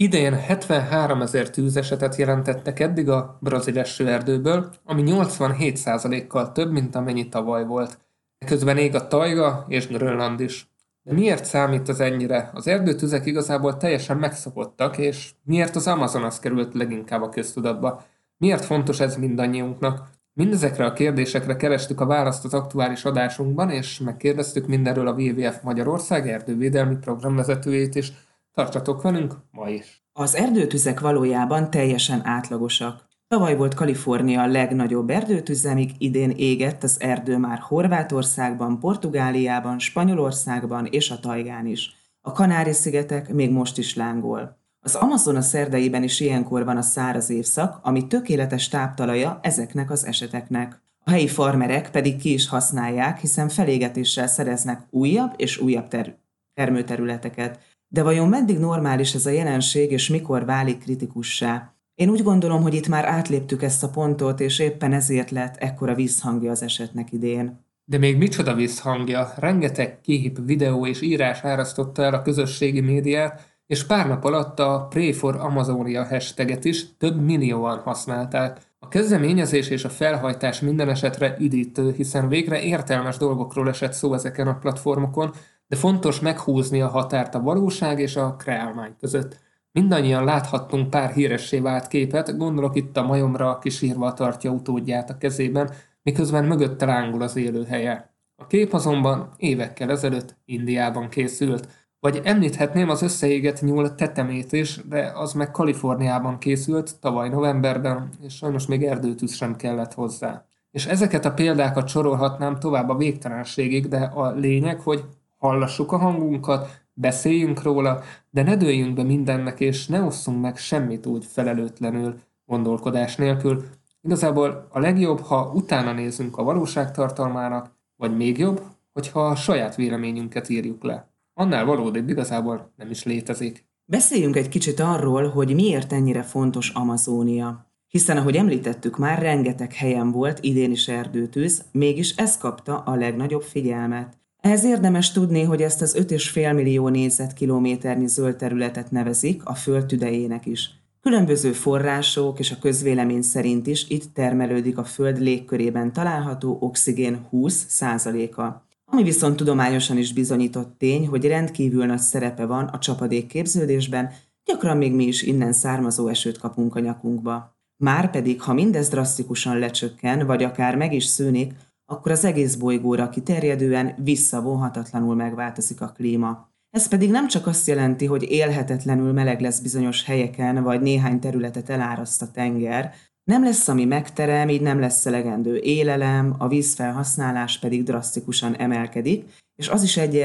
Idén 73 ezer tűzesetet jelentettek eddig a brazil esőerdőből, ami 87%-kal több, mint amennyi tavaly volt. Közben ég a tajga és Grönland is. De miért számít az ennyire? Az erdőtüzek igazából teljesen megszokottak, és miért az Amazonas került leginkább a köztudatba? Miért fontos ez mindannyiunknak? Mindezekre a kérdésekre kerestük a választ az aktuális adásunkban, és megkérdeztük mindenről a WWF Magyarország erdővédelmi programvezetőjét is. Tartsatok velünk ma is! Az erdőtüzek valójában teljesen átlagosak. Tavaly volt Kalifornia a legnagyobb erdőtüze, míg idén égett az erdő már Horvátországban, Portugáliában, Spanyolországban és a Tajgán is. A Kanári-szigetek még most is lángol. Az Amazonas szerdeiben is ilyenkor van a száraz évszak, ami tökéletes táptalaja ezeknek az eseteknek. A helyi farmerek pedig ki is használják, hiszen felégetéssel szereznek újabb és újabb ter- termőterületeket. De vajon meddig normális ez a jelenség, és mikor válik kritikussá? Én úgy gondolom, hogy itt már átléptük ezt a pontot, és éppen ezért lett ekkora visszhangja az esetnek idén. De még micsoda visszhangja, rengeteg kép, videó és írás árasztotta el a közösségi médiát, és pár nap alatt a Pray for Amazonia hashtaget is több millióan használták. A kezdeményezés és a felhajtás minden esetre üdítő, hiszen végre értelmes dolgokról esett szó ezeken a platformokon, de fontos meghúzni a határt a valóság és a kreálmány között. Mindannyian láthattunk pár híressé vált képet, gondolok itt a majomra, aki sírva tartja utódját a kezében, miközben mögötte lángul az élőhelye. A kép azonban évekkel ezelőtt Indiában készült, vagy említhetném az összeégett nyúl tetemét is, de az meg Kaliforniában készült tavaly novemberben, és sajnos még erdőtűz sem kellett hozzá. És ezeket a példákat sorolhatnám tovább a végtelenségig, de a lényeg, hogy hallassuk a hangunkat, beszéljünk róla, de ne dőljünk be mindennek, és ne osszunk meg semmit úgy felelőtlenül, gondolkodás nélkül. Igazából a legjobb, ha utána nézünk a valóság tartalmának, vagy még jobb, hogyha a saját véleményünket írjuk le. Annál valódi igazából nem is létezik. Beszéljünk egy kicsit arról, hogy miért ennyire fontos Amazónia. Hiszen, ahogy említettük már, rengeteg helyen volt idén is erdőtűz, mégis ez kapta a legnagyobb figyelmet. Ehhez érdemes tudni, hogy ezt az 5,5 millió négyzetkilométernyi zöld területet nevezik a föld tüdejének is. Különböző források és a közvélemény szerint is itt termelődik a föld légkörében található oxigén 20%-a. Ami viszont tudományosan is bizonyított tény, hogy rendkívül nagy szerepe van a csapadék képződésben, gyakran még mi is innen származó esőt kapunk a nyakunkba. Márpedig, ha mindez drasztikusan lecsökken, vagy akár meg is szűnik, akkor az egész bolygóra kiterjedően visszavonhatatlanul megváltozik a klíma. Ez pedig nem csak azt jelenti, hogy élhetetlenül meleg lesz bizonyos helyeken, vagy néhány területet eláraszt a tenger, nem lesz, ami megterem, így nem lesz elegendő élelem, a vízfelhasználás pedig drasztikusan emelkedik, és az is egy,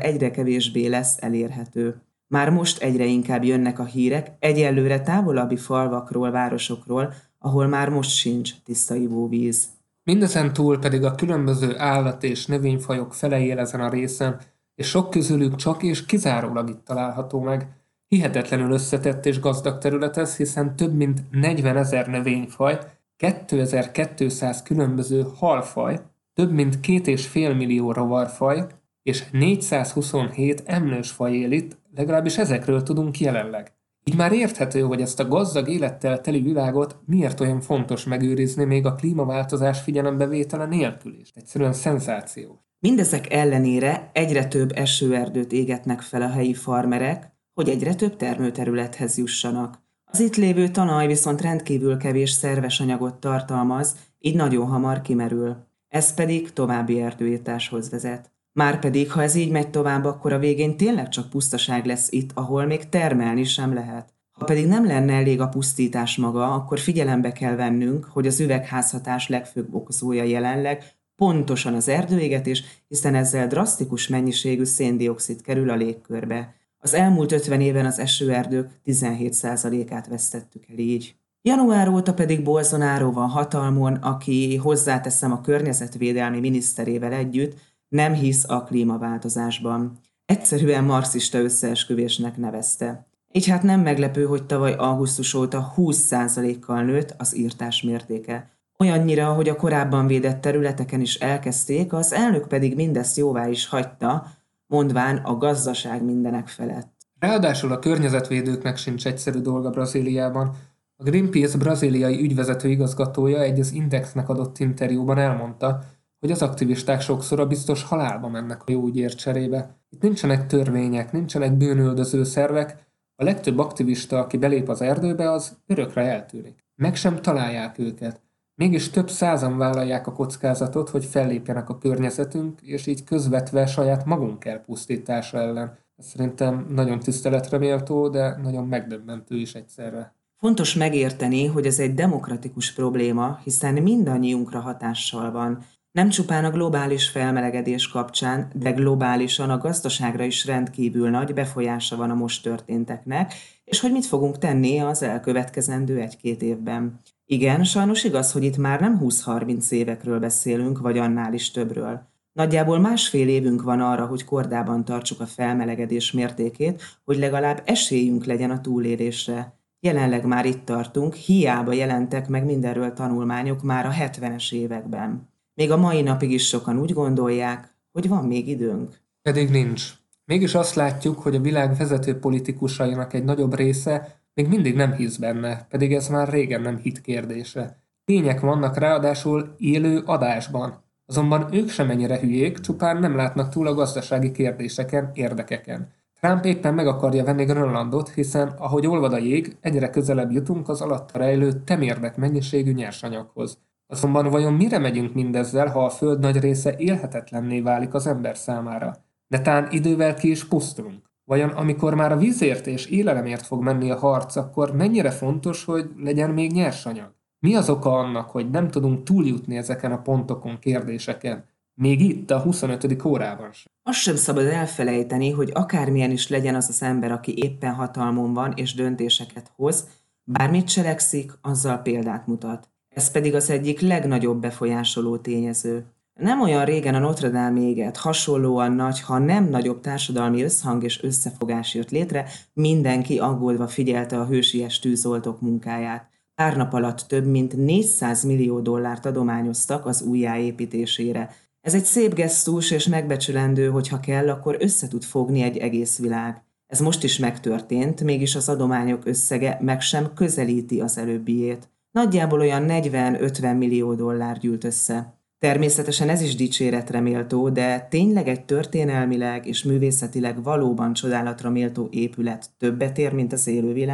egyre kevésbé lesz elérhető. Már most egyre inkább jönnek a hírek egyelőre távolabbi falvakról, városokról, ahol már most sincs tiszta ivóvíz. Mindezen túl pedig a különböző állat- és növényfajok fele él ezen a részen, és sok közülük csak és kizárólag itt található meg. Hihetetlenül összetett és gazdag terület ez, hiszen több mint 40 ezer növényfaj, 2200 különböző halfaj, több mint 2,5 millió rovarfaj, és 427 emlős faj él itt, legalábbis ezekről tudunk jelenleg. Így már érthető, hogy ezt a gazdag élettel teli világot miért olyan fontos megőrizni még a klímaváltozás figyelembevétele nélkül is. Egyszerűen szenzáció. Mindezek ellenére egyre több esőerdőt égetnek fel a helyi farmerek, hogy egyre több termőterülethez jussanak. Az itt lévő talaj viszont rendkívül kevés szerves anyagot tartalmaz, így nagyon hamar kimerül. Ez pedig további erdőírtáshoz vezet. Márpedig, ha ez így megy tovább, akkor a végén tényleg csak pusztaság lesz itt, ahol még termelni sem lehet. Ha pedig nem lenne elég a pusztítás maga, akkor figyelembe kell vennünk, hogy az üvegházhatás legfőbb okozója jelenleg pontosan az erdőégetés, hiszen ezzel drasztikus mennyiségű széndiokszid kerül a légkörbe. Az elmúlt 50 éven az esőerdők 17%-át vesztettük el így. Január óta pedig Bolsonaro van hatalmon, aki hozzáteszem a környezetvédelmi miniszterével együtt nem hisz a klímaváltozásban. Egyszerűen marxista összeesküvésnek nevezte. Így hát nem meglepő, hogy tavaly augusztus óta 20%-kal nőtt az írtás mértéke. Olyannyira, hogy a korábban védett területeken is elkezdték, az elnök pedig mindezt jóvá is hagyta, mondván a gazdaság mindenek felett. Ráadásul a környezetvédőknek sincs egyszerű dolga Brazíliában. A Greenpeace brazíliai ügyvezető igazgatója egy az Indexnek adott interjúban elmondta, hogy az aktivisták sokszor a biztos halálba mennek a jó ügyért cserébe. Itt nincsenek törvények, nincsenek bűnöldöző szervek, a legtöbb aktivista, aki belép az erdőbe, az örökre eltűnik. Meg sem találják őket. Mégis több százan vállalják a kockázatot, hogy fellépjenek a környezetünk, és így közvetve saját magunk elpusztítása ellen. Ez szerintem nagyon tiszteletre méltó, de nagyon megdöbbentő is egyszerre. Fontos megérteni, hogy ez egy demokratikus probléma, hiszen mindannyiunkra hatással van, nem csupán a globális felmelegedés kapcsán, de globálisan a gazdaságra is rendkívül nagy befolyása van a most történteknek, és hogy mit fogunk tenni az elkövetkezendő egy-két évben. Igen, sajnos igaz, hogy itt már nem 20-30 évekről beszélünk, vagy annál is többről. Nagyjából másfél évünk van arra, hogy kordában tartsuk a felmelegedés mértékét, hogy legalább esélyünk legyen a túlélésre. Jelenleg már itt tartunk, hiába jelentek meg mindenről tanulmányok már a 70-es években. Még a mai napig is sokan úgy gondolják, hogy van még időnk. Pedig nincs. Mégis azt látjuk, hogy a világ vezető politikusainak egy nagyobb része még mindig nem hisz benne, pedig ez már régen nem hit kérdése. Tények vannak ráadásul élő adásban. Azonban ők sem ennyire hülyék, csupán nem látnak túl a gazdasági kérdéseken, érdekeken. Trump éppen meg akarja venni Grönlandot, hiszen, ahogy olvad a jég, egyre közelebb jutunk az alatta rejlő temérdek mennyiségű nyersanyaghoz. Azonban vajon mire megyünk mindezzel, ha a föld nagy része élhetetlenné válik az ember számára? De tán idővel ki is pusztulunk. Vajon amikor már a vízért és élelemért fog menni a harc, akkor mennyire fontos, hogy legyen még nyersanyag? Mi az oka annak, hogy nem tudunk túljutni ezeken a pontokon, kérdéseken? Még itt a 25. órában sem. Azt sem szabad elfelejteni, hogy akármilyen is legyen az az ember, aki éppen hatalmon van és döntéseket hoz, bármit cselekszik, azzal példát mutat. Ez pedig az egyik legnagyobb befolyásoló tényező. Nem olyan régen a Notre Dame éget, hasonlóan nagy, ha nem nagyobb társadalmi összhang és összefogás jött létre, mindenki aggódva figyelte a hősies tűzoltók munkáját. Pár nap alatt több mint 400 millió dollárt adományoztak az újjáépítésére. Ez egy szép gesztus és megbecsülendő, hogy ha kell, akkor össze tud fogni egy egész világ. Ez most is megtörtént, mégis az adományok összege meg sem közelíti az előbbiét. Nagyjából olyan 40-50 millió dollár gyűlt össze. Természetesen ez is dicséretre méltó, de tényleg egy történelmileg és művészetileg valóban csodálatra méltó épület többet ér, mint az élő?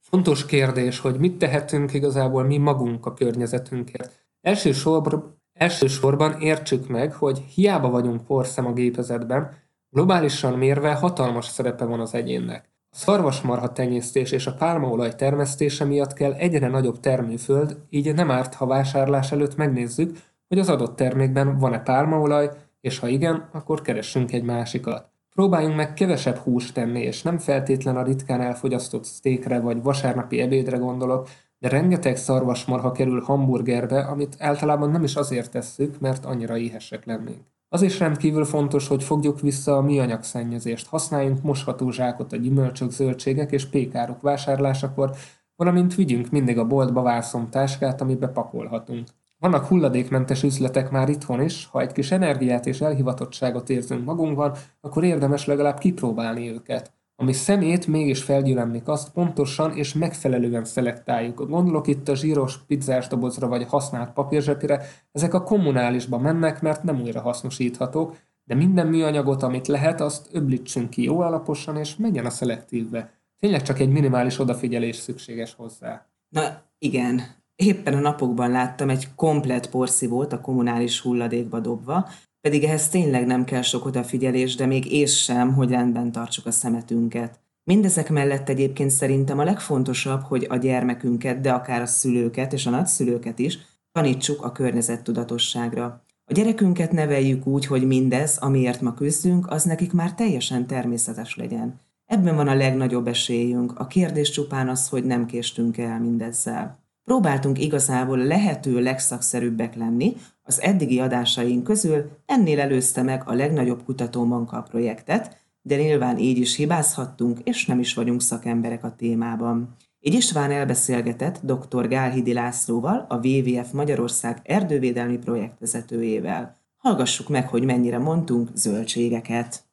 Fontos kérdés, hogy mit tehetünk igazából mi magunk a környezetünkért. Elsősorban, elsősorban értsük meg, hogy hiába vagyunk porszem a gépezetben, globálisan mérve hatalmas szerepe van az egyénnek. Szarvasmarha tenyésztés és a pálmaolaj termesztése miatt kell egyre nagyobb termőföld, így nem árt, ha vásárlás előtt megnézzük, hogy az adott termékben van-e pálmaolaj, és ha igen, akkor keressünk egy másikat. Próbáljunk meg kevesebb húst tenni, és nem feltétlen a ritkán elfogyasztott sztékre vagy vasárnapi ebédre gondolok, de rengeteg szarvasmarha kerül hamburgerbe, amit általában nem is azért tesszük, mert annyira éhesek lennénk. Az is rendkívül fontos, hogy fogjuk vissza a műanyag szennyezést. Használjunk mosható zsákot a gyümölcsök, zöldségek és pékárok vásárlásakor, valamint vigyünk mindig a boltba vászomtáskát, amibe pakolhatunk. Vannak hulladékmentes üzletek már itthon is, ha egy kis energiát és elhivatottságot érzünk magunkban, akkor érdemes legalább kipróbálni őket. Ami szemét mégis felgyülemlik, azt pontosan és megfelelően szelektáljuk. Gondolok itt a zsíros pizzás dobozra vagy használt papírzsepire, ezek a kommunálisba mennek, mert nem újra hasznosíthatók, de minden műanyagot, amit lehet, azt öblítsünk ki jó alaposan, és menjen a szelektívbe. Tényleg csak egy minimális odafigyelés szükséges hozzá. Na igen, éppen a napokban láttam egy komplet porszívót a kommunális hulladékba dobva, pedig ehhez tényleg nem kell sok odafigyelés, de még és sem, hogy rendben tartsuk a szemetünket. Mindezek mellett egyébként szerintem a legfontosabb, hogy a gyermekünket, de akár a szülőket és a nagyszülőket is tanítsuk a környezettudatosságra. A gyerekünket neveljük úgy, hogy mindez, amiért ma küzdünk, az nekik már teljesen természetes legyen. Ebben van a legnagyobb esélyünk. A kérdés csupán az, hogy nem késtünk el mindezzel. Próbáltunk igazából lehető legszakszerűbbek lenni, az eddigi adásaink közül ennél előzte meg a legnagyobb kutatómunka projektet, de nyilván így is hibázhattunk, és nem is vagyunk szakemberek a témában. Így István elbeszélgetett dr. Gálhidi Lászlóval, a WWF Magyarország erdővédelmi projektvezetőjével. Hallgassuk meg, hogy mennyire mondtunk zöldségeket.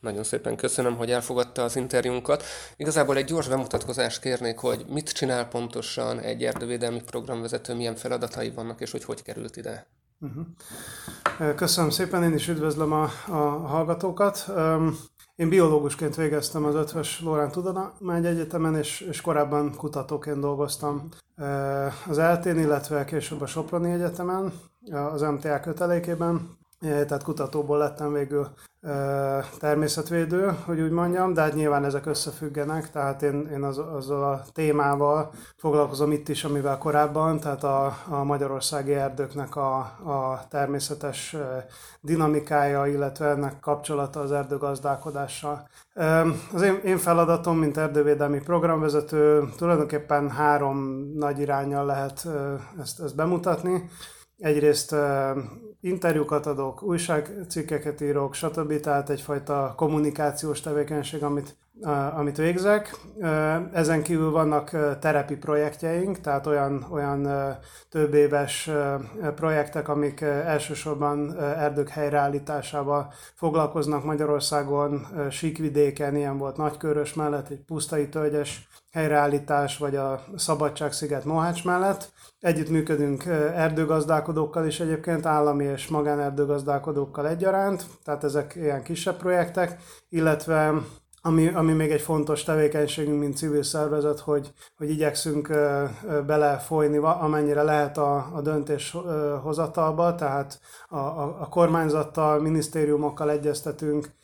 Nagyon szépen köszönöm, hogy elfogadta az interjúnkat. Igazából egy gyors bemutatkozást kérnék, hogy mit csinál pontosan egy erdővédelmi programvezető, milyen feladatai vannak, és hogy hogy került ide. Uh-huh. Köszönöm szépen, én is üdvözlöm a, a hallgatókat. Én biológusként végeztem az Ötvös Lorán Tudomány Egyetemen, és, és korábban kutatóként dolgoztam az eltén, illetve később a Soproni Egyetemen, az MTA kötelékében tehát kutatóból lettem végül természetvédő, hogy úgy mondjam, de hát nyilván ezek összefüggenek, tehát én, én az, azzal a témával foglalkozom itt is, amivel korábban, tehát a, a magyarországi erdőknek a, a természetes dinamikája, illetve ennek kapcsolata az erdőgazdálkodással. Az én, én feladatom, mint erdővédelmi programvezető, tulajdonképpen három nagy irányjal lehet ezt, ezt bemutatni. Egyrészt interjúkat adok, újságcikkeket írok, stb. Tehát egyfajta kommunikációs tevékenység, amit, amit végzek. Ezen kívül vannak terepi projektjeink, tehát olyan, olyan több éves projektek, amik elsősorban erdők helyreállításával foglalkoznak Magyarországon, síkvidéken, ilyen volt Nagykörös mellett, egy pusztai tölgyes helyreállítás, vagy a Szabadságsziget Mohács mellett. Együttműködünk erdőgazdálkodókkal is egyébként, állami és magánerdőgazdálkodókkal egyaránt, tehát ezek ilyen kisebb projektek, illetve ami, ami még egy fontos tevékenységünk, mint civil szervezet, hogy, hogy igyekszünk belefolyni, amennyire lehet a, a döntéshozatalba, tehát a, a, a kormányzattal, minisztériumokkal egyeztetünk,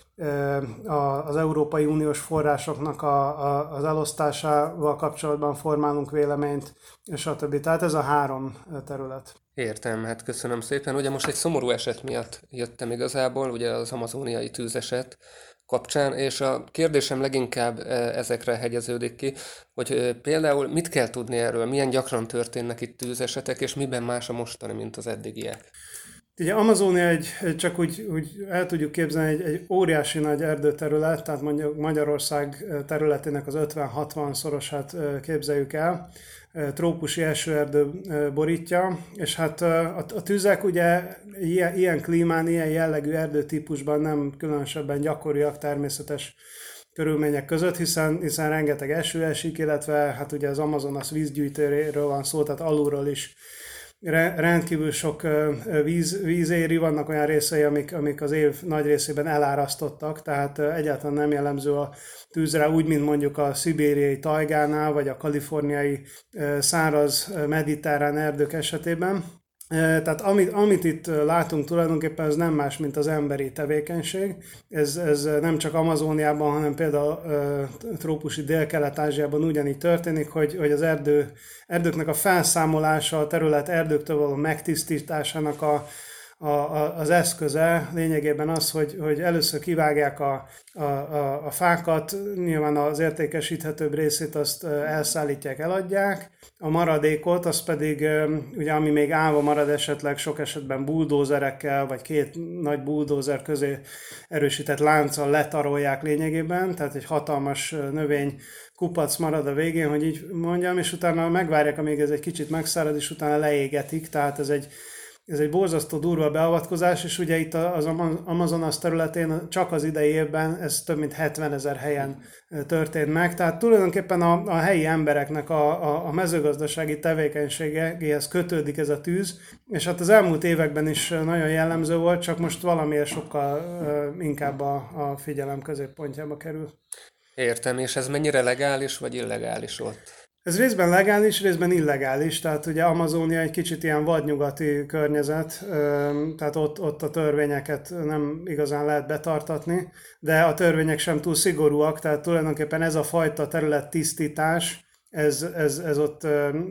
az Európai Uniós forrásoknak a, a, az elosztásával kapcsolatban formálunk véleményt, stb. Tehát ez a három terület. Értem, hát köszönöm szépen. Ugye most egy szomorú eset miatt jöttem igazából, ugye az amazóniai tűzeset kapcsán, és a kérdésem leginkább ezekre hegyeződik ki, hogy például mit kell tudni erről, milyen gyakran történnek itt tűzesetek, és miben más a mostani, mint az eddigiek? Ugye Amazónia egy, csak úgy, úgy el tudjuk képzelni, egy, egy óriási nagy erdőterület, tehát mondjuk Magyarország területének az 50-60 szorosát képzeljük el, trópusi esőerdő borítja, és hát a, tüzek ugye ilyen klímán, ilyen jellegű erdőtípusban nem különösebben gyakoriak természetes körülmények között, hiszen, hiszen rengeteg eső esik, illetve hát ugye az Amazonas vízgyűjtőről van szó, tehát alulról is rendkívül sok víz, víz éri, vannak olyan részei, amik, amik az év nagy részében elárasztottak, tehát egyáltalán nem jellemző a tűzre, úgy, mint mondjuk a szibériai tajgánál, vagy a kaliforniai száraz mediterrán erdők esetében. Tehát amit, amit itt látunk tulajdonképpen, ez nem más, mint az emberi tevékenység. Ez, ez nem csak Amazóniában, hanem például trópusi Dél-Kelet-Ázsiában ugyanígy történik, hogy, hogy az erdő, erdőknek a felszámolása, a terület erdőktől való megtisztításának a, a, a, az eszköze lényegében az, hogy, hogy először kivágják a, a, a, a fákat, nyilván az értékesíthetőbb részét azt elszállítják, eladják, a maradékot, az pedig, ugye ami még állva marad esetleg sok esetben buldózerekkel, vagy két nagy buldózer közé erősített lánccal letarolják lényegében, tehát egy hatalmas növény kupac marad a végén, hogy így mondjam, és utána megvárják, amíg ez egy kicsit megszárad, és utána leégetik, tehát ez egy ez egy borzasztó durva beavatkozás, és ugye itt az Amazonas területén csak az idei évben ez több mint 70 ezer helyen történt meg, tehát tulajdonképpen a, a helyi embereknek a, a, a mezőgazdasági tevékenységéhez kötődik ez a tűz, és hát az elmúlt években is nagyon jellemző volt, csak most valamiért sokkal inkább a, a figyelem középpontjába kerül. Értem, és ez mennyire legális vagy illegális ott? Ez részben legális, részben illegális, tehát ugye Amazónia egy kicsit ilyen vadnyugati környezet, tehát ott, ott a törvényeket nem igazán lehet betartatni, de a törvények sem túl szigorúak, tehát tulajdonképpen ez a fajta terület tisztítás, ez, ez, ez ott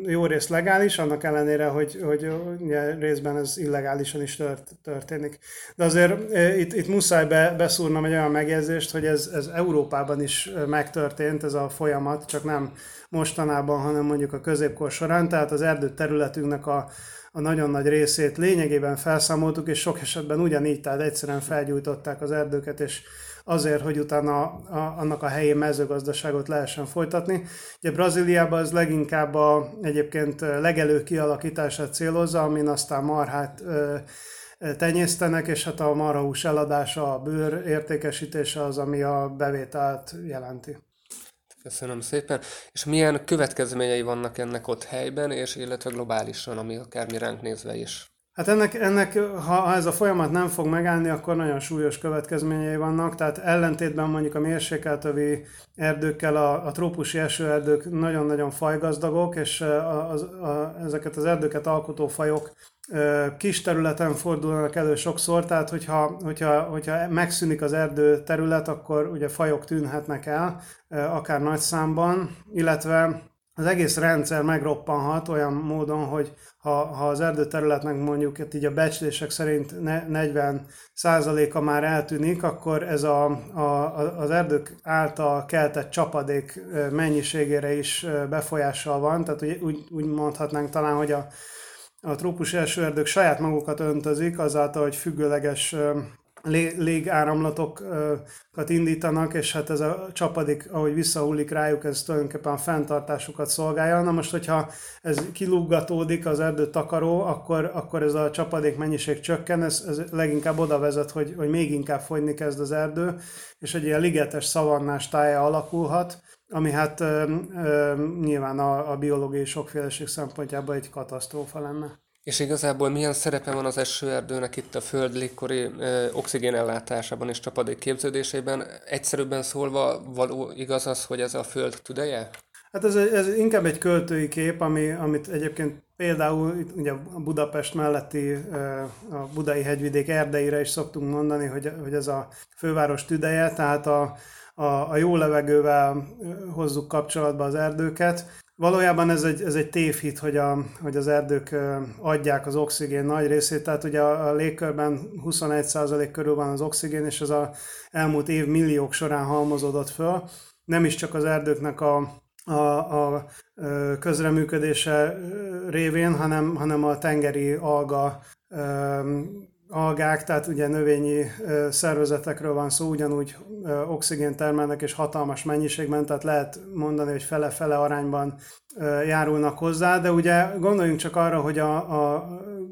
jó rész legális, annak ellenére, hogy, hogy ugye részben ez illegálisan is tört, történik. De azért itt, itt muszáj be, beszúrnom egy olyan megjegyzést, hogy ez, ez Európában is megtörtént, ez a folyamat, csak nem mostanában, hanem mondjuk a középkor során, tehát az erdő területünknek a, a nagyon nagy részét lényegében felszámoltuk, és sok esetben ugyanígy, tehát egyszerűen felgyújtották az erdőket, és azért, hogy utána a, annak a helyi mezőgazdaságot lehessen folytatni. Ugye Brazíliában az leginkább a egyébként legelő kialakítását célozza, amin aztán marhát ö, tenyésztenek, és hát a marhahús eladása, a bőr értékesítése az, ami a bevételt jelenti. Köszönöm szépen. És milyen következményei vannak ennek ott helyben, és illetve globálisan, ami akár mi ránk nézve is? Hát ennek, ennek ha ez a folyamat nem fog megállni, akkor nagyon súlyos következményei vannak, tehát ellentétben mondjuk a mérsékeltövi erdőkkel a, a trópusi esőerdők nagyon-nagyon fajgazdagok, és a, a, a, ezeket az erdőket alkotó fajok kis területen fordulnak elő sokszor, tehát hogyha, hogyha, hogyha megszűnik az erdő terület, akkor ugye fajok tűnhetnek el, akár nagy számban, illetve az egész rendszer megroppanhat olyan módon, hogy ha, ha az erdőterületnek mondjuk hát így a becslések szerint 40 százaléka már eltűnik, akkor ez a, a, az erdők által keltett csapadék mennyiségére is befolyással van, tehát úgy, úgy mondhatnánk talán, hogy a, a trópusi esőerdők saját magukat öntözik azáltal, hogy függőleges légáramlatokat indítanak, és hát ez a csapadék, ahogy visszahullik rájuk, ez tulajdonképpen a fenntartásukat szolgálja. Na most, hogyha ez kiluggatódik az erdő takaró, akkor, akkor ez a csapadék mennyiség csökken, ez, ez leginkább oda vezet, hogy, hogy még inkább fogyni kezd az erdő, és egy ilyen ligetes szavannás tája alakulhat, ami hát ö, ö, nyilván a, a biológiai sokféleség szempontjából egy katasztrófa lenne. És igazából milyen szerepe van az esőerdőnek itt a föld légkori oxigén ellátásában és csapadék képződésében? Egyszerűbben szólva való igaz az, hogy ez a föld tüdeje? Hát ez, ez inkább egy költői kép, ami, amit egyébként például itt ugye a Budapest melletti a budai hegyvidék erdeire is szoktunk mondani, hogy, hogy ez a főváros tüdeje, tehát a, a, a jó levegővel hozzuk kapcsolatba az erdőket, Valójában ez egy, ez egy tévhit, hogy, a, hogy az erdők adják az oxigén nagy részét, tehát ugye a, a légkörben 21% körül van az oxigén, és ez az elmúlt év milliók során halmozódott föl. Nem is csak az erdőknek a, a, a közreműködése révén, hanem, hanem a tengeri alga algák, tehát ugye növényi szervezetekről van szó, ugyanúgy oxigén termelnek és hatalmas mennyiségben, tehát lehet mondani, hogy fele-fele arányban járulnak hozzá, de ugye gondoljunk csak arra, hogy a, a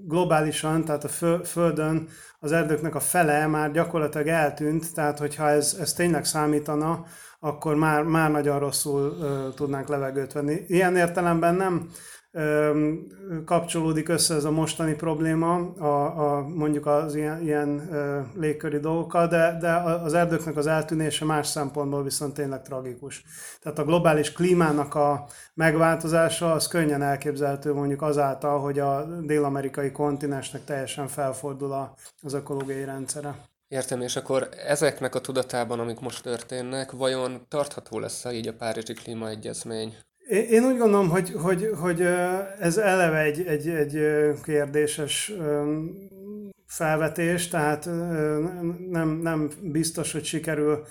globálisan, tehát a Földön az erdőknek a fele már gyakorlatilag eltűnt, tehát hogyha ez, ez tényleg számítana, akkor már, már nagyon rosszul uh, tudnánk levegőt venni. Ilyen értelemben nem kapcsolódik össze ez a mostani probléma, a, a, mondjuk az ilyen, ilyen légköri dolgokkal, de, de az erdőknek az eltűnése más szempontból viszont tényleg tragikus. Tehát a globális klímának a megváltozása az könnyen elképzelhető mondjuk azáltal, hogy a dél-amerikai kontinensnek teljesen felfordul az ökológiai rendszere. Értem, és akkor ezeknek a tudatában, amik most történnek, vajon tartható lesz így a Párizsi Klímaegyezmény? Én úgy gondolom, hogy, hogy, hogy ez eleve egy, egy, egy kérdéses felvetés, tehát nem, nem biztos, hogy sikerül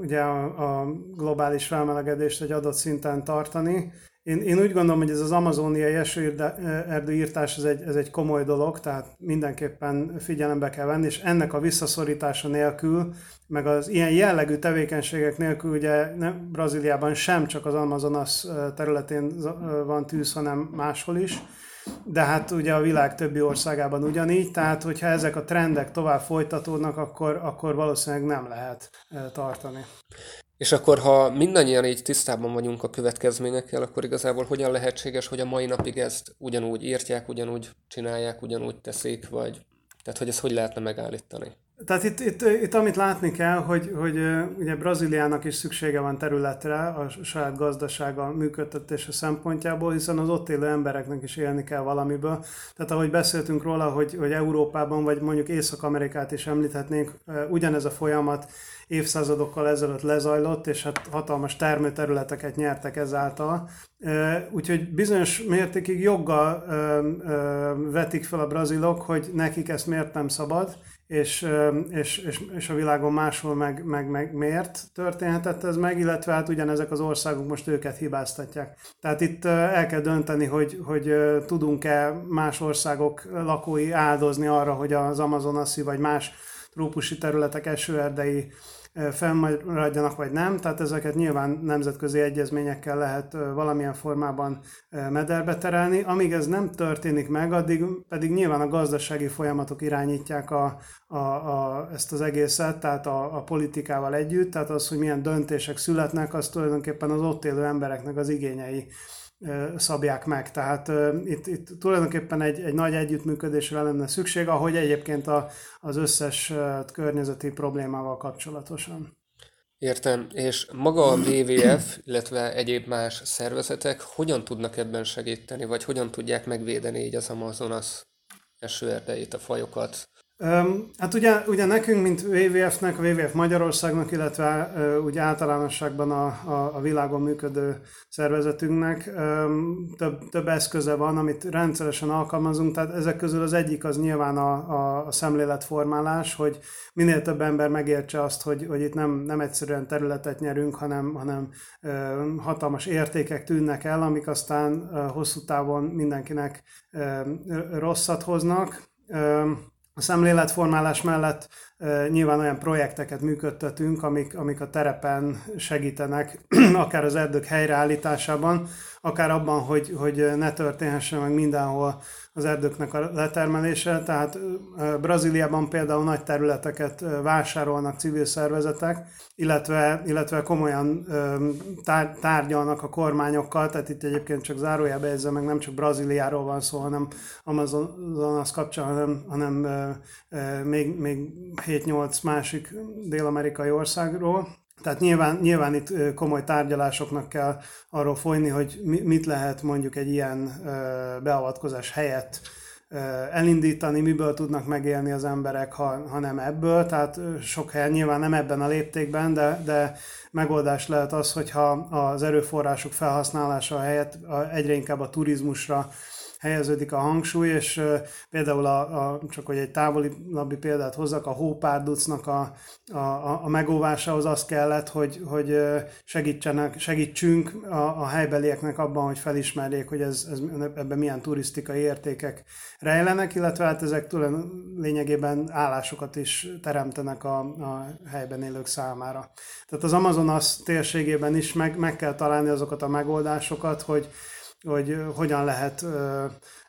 ugye a, a globális felmelegedést egy adott szinten tartani. Én, én úgy gondolom, hogy ez az amazóniai esőerdőírtás ez egy, ez egy komoly dolog, tehát mindenképpen figyelembe kell venni, és ennek a visszaszorítása nélkül, meg az ilyen jellegű tevékenységek nélkül, ugye nem, Brazíliában sem csak az Amazonas területén van tűz, hanem máshol is, de hát ugye a világ többi országában ugyanígy, tehát hogyha ezek a trendek tovább folytatódnak, akkor, akkor valószínűleg nem lehet tartani. És akkor, ha mindannyian így tisztában vagyunk a következményekkel, akkor igazából hogyan lehetséges, hogy a mai napig ezt ugyanúgy írtják, ugyanúgy csinálják, ugyanúgy teszik, vagy tehát hogy ezt hogy lehetne megállítani? Tehát itt, itt, itt amit látni kell, hogy, hogy ugye Brazíliának is szüksége van területre a saját gazdasága működtetése szempontjából, hiszen az ott élő embereknek is élni kell valamiből. Tehát ahogy beszéltünk róla, hogy, hogy Európában, vagy mondjuk Észak-Amerikát is említhetnénk, ugyanez a folyamat évszázadokkal ezelőtt lezajlott, és hát hatalmas termőterületeket nyertek ezáltal. Úgyhogy bizonyos mértékig joggal vetik fel a brazilok, hogy nekik ezt miért nem szabad, és, és, és, és a világon máshol meg, meg, meg miért történhetett ez meg, illetve hát ugyanezek az országok most őket hibáztatják. Tehát itt el kell dönteni, hogy, hogy tudunk-e más országok lakói áldozni arra, hogy az Amazonaszi vagy más trópusi területek esőerdei fennmaradjanak, vagy nem. Tehát ezeket nyilván nemzetközi egyezményekkel lehet valamilyen formában mederbe terelni. Amíg ez nem történik meg, addig pedig nyilván a gazdasági folyamatok irányítják a, a, a, ezt az egészet, tehát a, a politikával együtt, tehát az, hogy milyen döntések születnek, az tulajdonképpen az ott élő embereknek az igényei szabják meg. Tehát itt, itt tulajdonképpen egy, egy nagy együttműködésre lenne szükség, ahogy egyébként a, az összes környezeti problémával kapcsolatosan. Értem, és maga a WWF, illetve egyéb más szervezetek hogyan tudnak ebben segíteni, vagy hogyan tudják megvédeni így az Amazonas esőerdeit, a fajokat? Hát ugye, ugye nekünk, mint WWF-nek, WWF Magyarországnak, illetve úgy általánosságban a, a, a világon működő szervezetünknek több, több eszköze van, amit rendszeresen alkalmazunk, tehát ezek közül az egyik az nyilván a, a, a szemléletformálás, hogy minél több ember megértse azt, hogy, hogy itt nem, nem egyszerűen területet nyerünk, hanem, hanem hatalmas értékek tűnnek el, amik aztán hosszú távon mindenkinek rosszat hoznak a szemléletformálás mellett nyilván olyan projekteket működtetünk, amik, amik a terepen segítenek, akár az erdők helyreállításában, akár abban, hogy, hogy ne történhessen meg mindenhol az erdőknek a letermelése. Tehát Brazíliában például nagy területeket vásárolnak civil szervezetek, illetve, illetve komolyan tár, tárgyalnak a kormányokkal, tehát itt egyébként csak zárójelbe ezzel meg nem csak Brazíliáról van szó, hanem Amazonas kapcsán, hanem, hanem még, még 7-8 másik dél-amerikai országról. Tehát nyilván, nyilván itt komoly tárgyalásoknak kell arról folyni, hogy mit lehet mondjuk egy ilyen beavatkozás helyett elindítani, miből tudnak megélni az emberek, ha, ha nem ebből. Tehát sok helyen nyilván nem ebben a léptékben, de, de megoldás lehet az, hogyha az erőforrások felhasználása helyett egyre inkább a turizmusra helyeződik a hangsúly, és például a, a, csak hogy egy távolabbi példát hozzak, a hópárducnak a, a, a megóvásához az kellett, hogy, hogy segítsenek, segítsünk a, a helybelieknek abban, hogy felismerjék, hogy ez, ez, ebben milyen turisztikai értékek rejlenek, illetve hát ezek tulajdon lényegében állásokat is teremtenek a, a helyben élők számára. Tehát az Amazonas térségében is meg, meg kell találni azokat a megoldásokat, hogy hogy hogyan lehet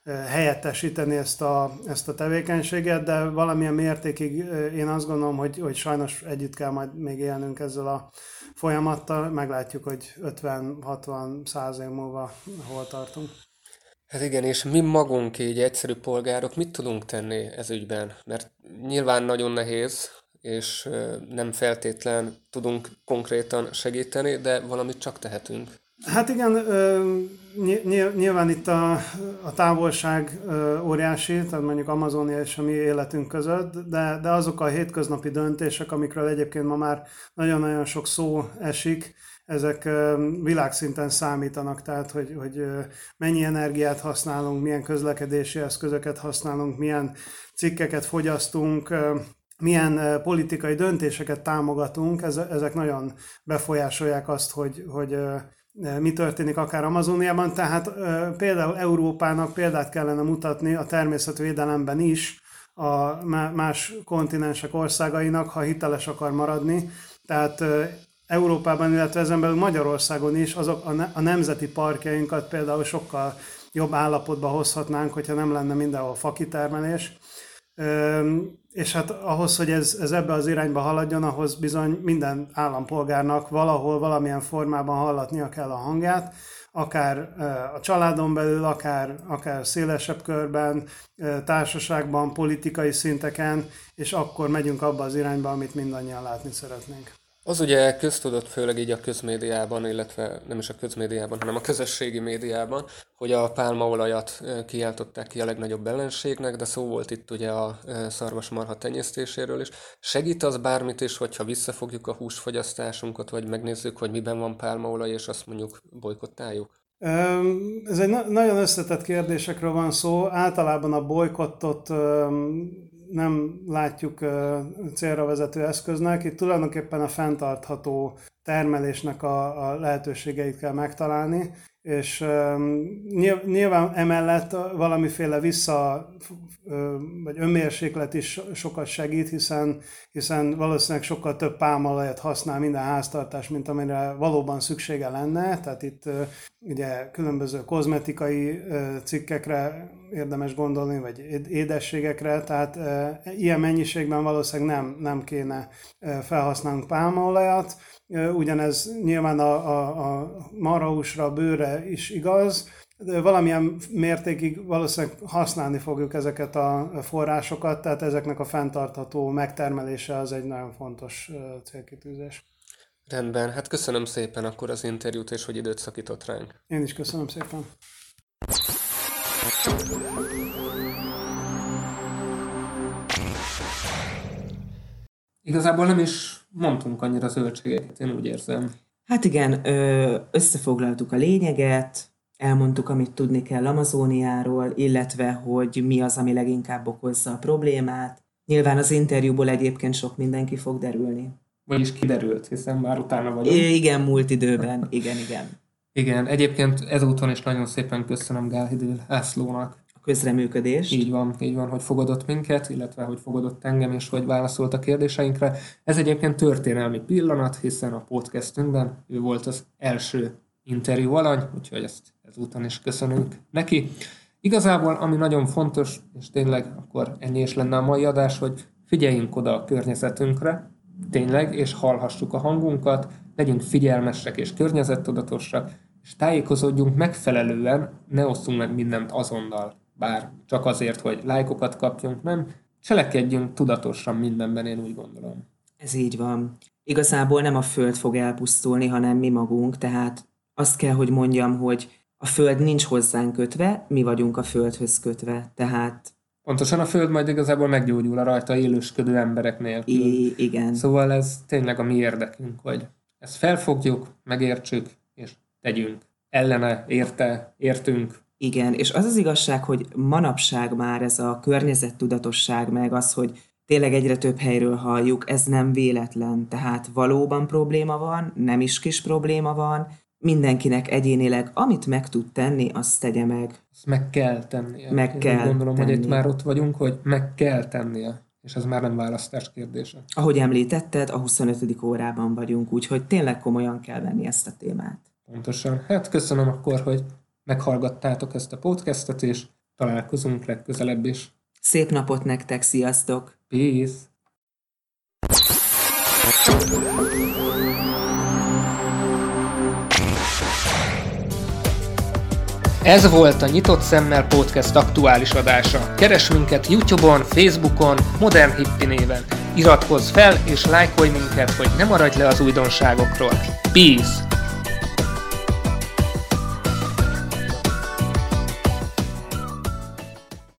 helyettesíteni ezt a, ezt a tevékenységet, de valamilyen mértékig én azt gondolom, hogy, hogy sajnos együtt kell majd még élnünk ezzel a folyamattal, meglátjuk, hogy 50-60-100 év múlva hol tartunk. Hát igen, és mi magunk így egyszerű polgárok mit tudunk tenni ez ügyben? Mert nyilván nagyon nehéz, és nem feltétlen tudunk konkrétan segíteni, de valamit csak tehetünk. Hát igen, nyilván itt a, a távolság óriási, tehát mondjuk Amazonia és a mi életünk között, de, de azok a hétköznapi döntések, amikről egyébként ma már nagyon-nagyon sok szó esik, ezek világszinten számítanak, tehát hogy, hogy mennyi energiát használunk, milyen közlekedési eszközöket használunk, milyen cikkeket fogyasztunk, milyen politikai döntéseket támogatunk, ezek nagyon befolyásolják azt, hogy, hogy mi történik akár Amazoniában, tehát például Európának példát kellene mutatni a természetvédelemben is a más kontinensek országainak, ha hiteles akar maradni. Tehát Európában, illetve ezen belül Magyarországon is azok a nemzeti parkjainkat például sokkal jobb állapotba hozhatnánk, hogyha nem lenne mindenhol fakitermelés. És hát ahhoz, hogy ez, ez ebbe az irányba haladjon, ahhoz bizony minden állampolgárnak valahol, valamilyen formában hallatnia kell a hangját, akár a családon belül, akár, akár szélesebb körben, társaságban, politikai szinteken, és akkor megyünk abba az irányba, amit mindannyian látni szeretnénk. Az ugye köztudott, főleg így a közmédiában, illetve nem is a közmédiában, hanem a közösségi médiában, hogy a pálmaolajat kiáltották ki a legnagyobb ellenségnek, de szó volt itt ugye a szarvasmarha tenyésztéséről is. Segít az bármit is, hogyha visszafogjuk a húsfogyasztásunkat, vagy megnézzük, hogy miben van pálmaolaj, és azt mondjuk bolykottáljuk? Ez egy nagyon összetett kérdésekről van szó. Általában a bolykottot nem látjuk célra vezető eszköznek. Itt tulajdonképpen a fenntartható termelésnek a, a lehetőségeit kell megtalálni, és nyilván emellett valamiféle vissza, vagy önmérséklet is sokat segít, hiszen, hiszen valószínűleg sokkal több pálmalajat használ minden háztartás, mint amire valóban szüksége lenne, tehát itt ugye különböző kozmetikai cikkekre érdemes gondolni, vagy édességekre, tehát ilyen mennyiségben valószínűleg nem, nem kéne felhasználnunk pálmaolajat, ugyanez nyilván a, a, a marhahúsra, bőre is igaz, de valamilyen mértékig valószínűleg használni fogjuk ezeket a forrásokat, tehát ezeknek a fenntartható megtermelése az egy nagyon fontos célkitűzés. Rendben, hát köszönöm szépen akkor az interjút, és hogy időt szakított ránk. Én is köszönöm szépen. Igazából nem is mondtunk annyira zöldségeket, én úgy érzem. Hát igen, összefoglaltuk a lényeget, elmondtuk, amit tudni kell Amazóniáról, illetve hogy mi az, ami leginkább okozza a problémát. Nyilván az interjúból egyébként sok mindenki fog derülni. Vagyis kiderült, hiszen már utána vagyunk. Igen, múlt időben. Igen, igen. Igen, egyébként ezúton is nagyon szépen köszönöm Gálhidő Lászlónak, közreműködés. Így van, így van, hogy fogadott minket, illetve hogy fogadott engem, és hogy válaszolt a kérdéseinkre. Ez egyébként történelmi pillanat, hiszen a podcastünkben ő volt az első interjú alany, úgyhogy ezt ezúton is köszönünk neki. Igazából, ami nagyon fontos, és tényleg akkor ennyi is lenne a mai adás, hogy figyeljünk oda a környezetünkre, tényleg, és hallhassuk a hangunkat, legyünk figyelmesek és környezettudatosak, és tájékozódjunk megfelelően, ne osszunk meg mindent azonnal bár csak azért, hogy lájkokat kapjunk, nem, cselekedjünk tudatosan mindenben, én úgy gondolom. Ez így van. Igazából nem a Föld fog elpusztulni, hanem mi magunk, tehát azt kell, hogy mondjam, hogy a Föld nincs hozzánk kötve, mi vagyunk a Földhöz kötve, tehát... Pontosan a Föld majd igazából meggyógyul a rajta élősködő emberek nélkül. I- igen. Szóval ez tényleg a mi érdekünk, hogy ezt felfogjuk, megértsük, és tegyünk. Ellene, érte, értünk, igen, és az az igazság, hogy manapság már ez a környezettudatosság, meg az, hogy tényleg egyre több helyről halljuk, ez nem véletlen. Tehát valóban probléma van, nem is kis probléma van, mindenkinek egyénileg, amit meg tud tenni, azt tegye meg. Azt meg kell tennie. Meg Én kell gondolom, tennie. hogy itt már ott vagyunk, hogy meg kell tennie. És ez már nem választás kérdése. Ahogy említetted, a 25. órában vagyunk, úgyhogy tényleg komolyan kell venni ezt a témát. Pontosan. Hát köszönöm akkor, hogy meghallgattátok ezt a podcastet, és találkozunk legközelebb is. Szép napot nektek, sziasztok! Peace! Ez volt a Nyitott Szemmel Podcast aktuális adása. Keres minket Youtube-on, Facebookon, Modern Hippi néven. Iratkozz fel és lájkolj minket, hogy ne maradj le az újdonságokról. Peace!